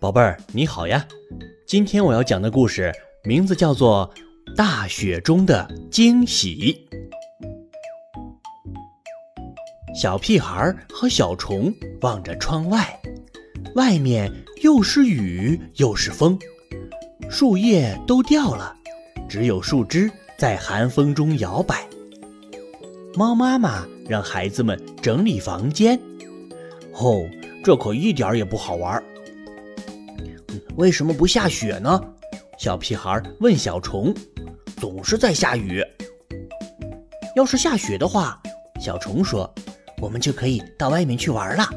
宝贝儿，你好呀！今天我要讲的故事名字叫做《大雪中的惊喜》。小屁孩和小虫望着窗外，外面又是雨又是风，树叶都掉了，只有树枝在寒风中摇摆。猫妈妈让孩子们整理房间。哦，这可一点也不好玩。为什么不下雪呢？小屁孩问小虫。总是在下雨。要是下雪的话，小虫说，我们就可以到外面去玩了。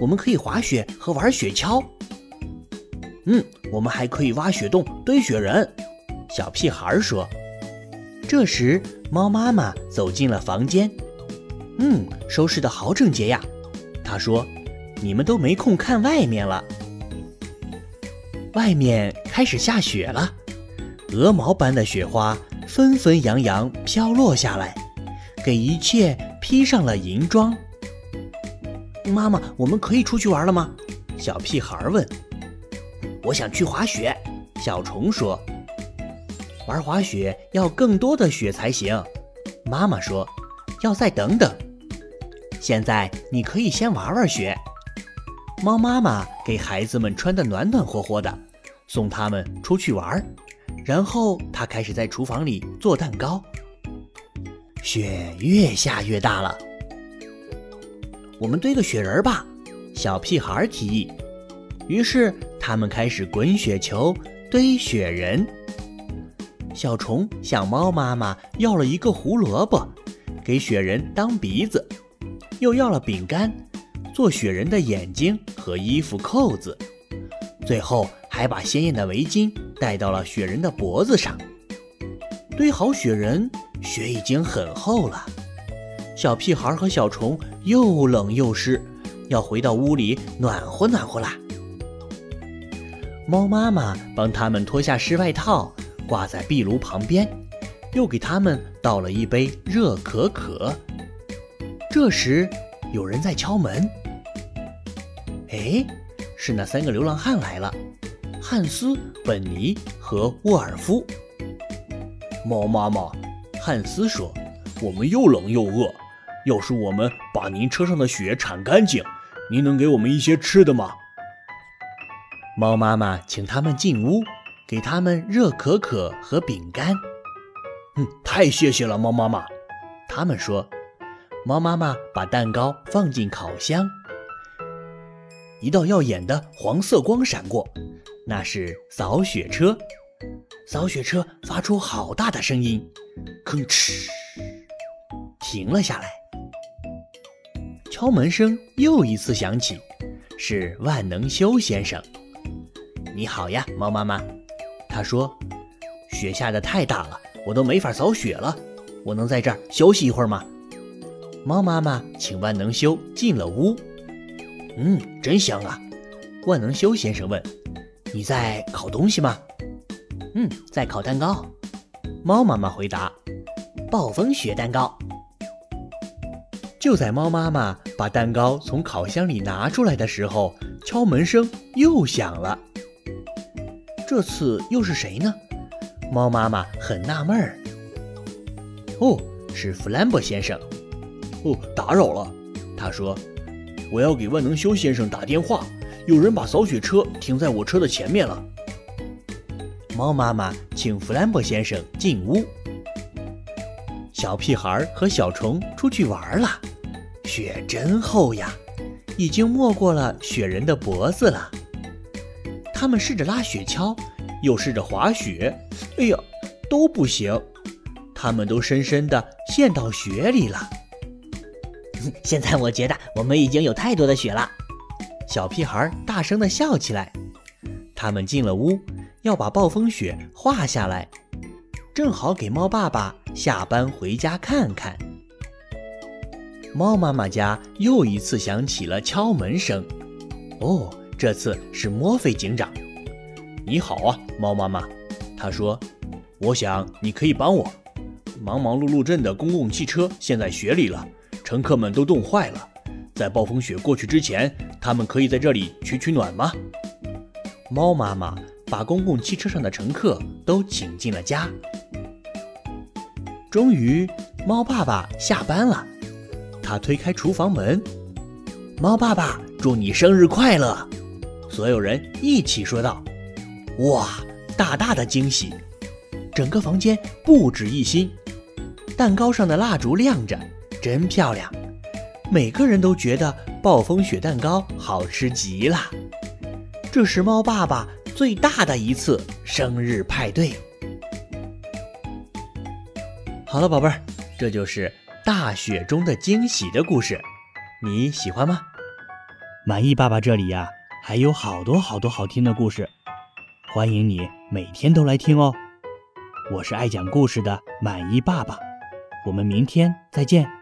我们可以滑雪和玩雪橇。嗯，我们还可以挖雪洞堆雪人。小屁孩说。这时，猫妈妈走进了房间。嗯，收拾的好整洁呀。她说：“你们都没空看外面了。”外面开始下雪了，鹅毛般的雪花纷纷扬扬飘落下来，给一切披上了银装。妈妈，我们可以出去玩了吗？小屁孩问。我想去滑雪。小虫说。玩滑雪要更多的雪才行。妈妈说，要再等等。现在你可以先玩玩雪。猫妈妈给孩子们穿得暖暖和和的，送他们出去玩儿。然后她开始在厨房里做蛋糕。雪越下越大了，我们堆个雪人吧，小屁孩提议。于是他们开始滚雪球、堆雪人。小虫向猫妈妈要了一个胡萝卜，给雪人当鼻子，又要了饼干。做雪人的眼睛和衣服扣子，最后还把鲜艳的围巾戴到了雪人的脖子上。堆好雪人，雪已经很厚了。小屁孩和小虫又冷又湿，要回到屋里暖和暖和啦。猫妈妈帮他们脱下湿外套，挂在壁炉旁边，又给他们倒了一杯热可可。这时，有人在敲门。哎，是那三个流浪汉来了，汉斯、本尼和沃尔夫。猫妈妈，汉斯说：“我们又冷又饿，要是我们把您车上的雪铲干净，您能给我们一些吃的吗？”猫妈妈请他们进屋，给他们热可可和饼干。嗯，太谢谢了，猫妈妈。他们说。猫妈妈把蛋糕放进烤箱。一道耀眼的黄色光闪过，那是扫雪车。扫雪车发出好大的声音，吭哧，停了下来。敲门声又一次响起，是万能修先生。你好呀，猫妈妈。他说：“雪下的太大了，我都没法扫雪了。我能在这儿休息一会儿吗？”猫妈妈请万能修进了屋。嗯，真香啊！万能修先生问：“你在烤东西吗？”“嗯，在烤蛋糕。”猫妈妈回答：“暴风雪蛋糕。”就在猫妈妈把蛋糕从烤箱里拿出来的时候，敲门声又响了。这次又是谁呢？猫妈妈很纳闷儿。哦，是弗兰博先生。哦，打扰了。他说。我要给万能修先生打电话，有人把扫雪车停在我车的前面了。猫妈妈请弗兰博先生进屋。小屁孩和小虫出去玩了，雪真厚呀，已经没过了雪人的脖子了。他们试着拉雪橇，又试着滑雪，哎呀，都不行，他们都深深地陷到雪里了。现在我觉得我们已经有太多的雪了，小屁孩大声地笑起来。他们进了屋，要把暴风雪画下来，正好给猫爸爸下班回家看看。猫妈妈家又一次响起了敲门声。哦，这次是墨菲警长。你好啊，猫妈妈。他说：“我想你可以帮我。忙忙碌碌镇的公共汽车陷在雪里了。”乘客们都冻坏了，在暴风雪过去之前，他们可以在这里取取暖吗？猫妈妈把公共汽车上的乘客都请进了家。终于，猫爸爸下班了，他推开厨房门，猫爸爸，祝你生日快乐！所有人一起说道：“哇，大大的惊喜！整个房间不止一新，蛋糕上的蜡烛亮着，真漂亮。每个人都觉得暴风雪蛋糕好吃极了。这是猫爸爸最大的一次生日派对。”好了，宝贝儿，这就是大雪中的惊喜的故事，你喜欢吗？满意爸爸这里呀，还有好多好多好听的故事，欢迎你每天都来听哦。我是爱讲故事的满意爸爸，我们明天再见。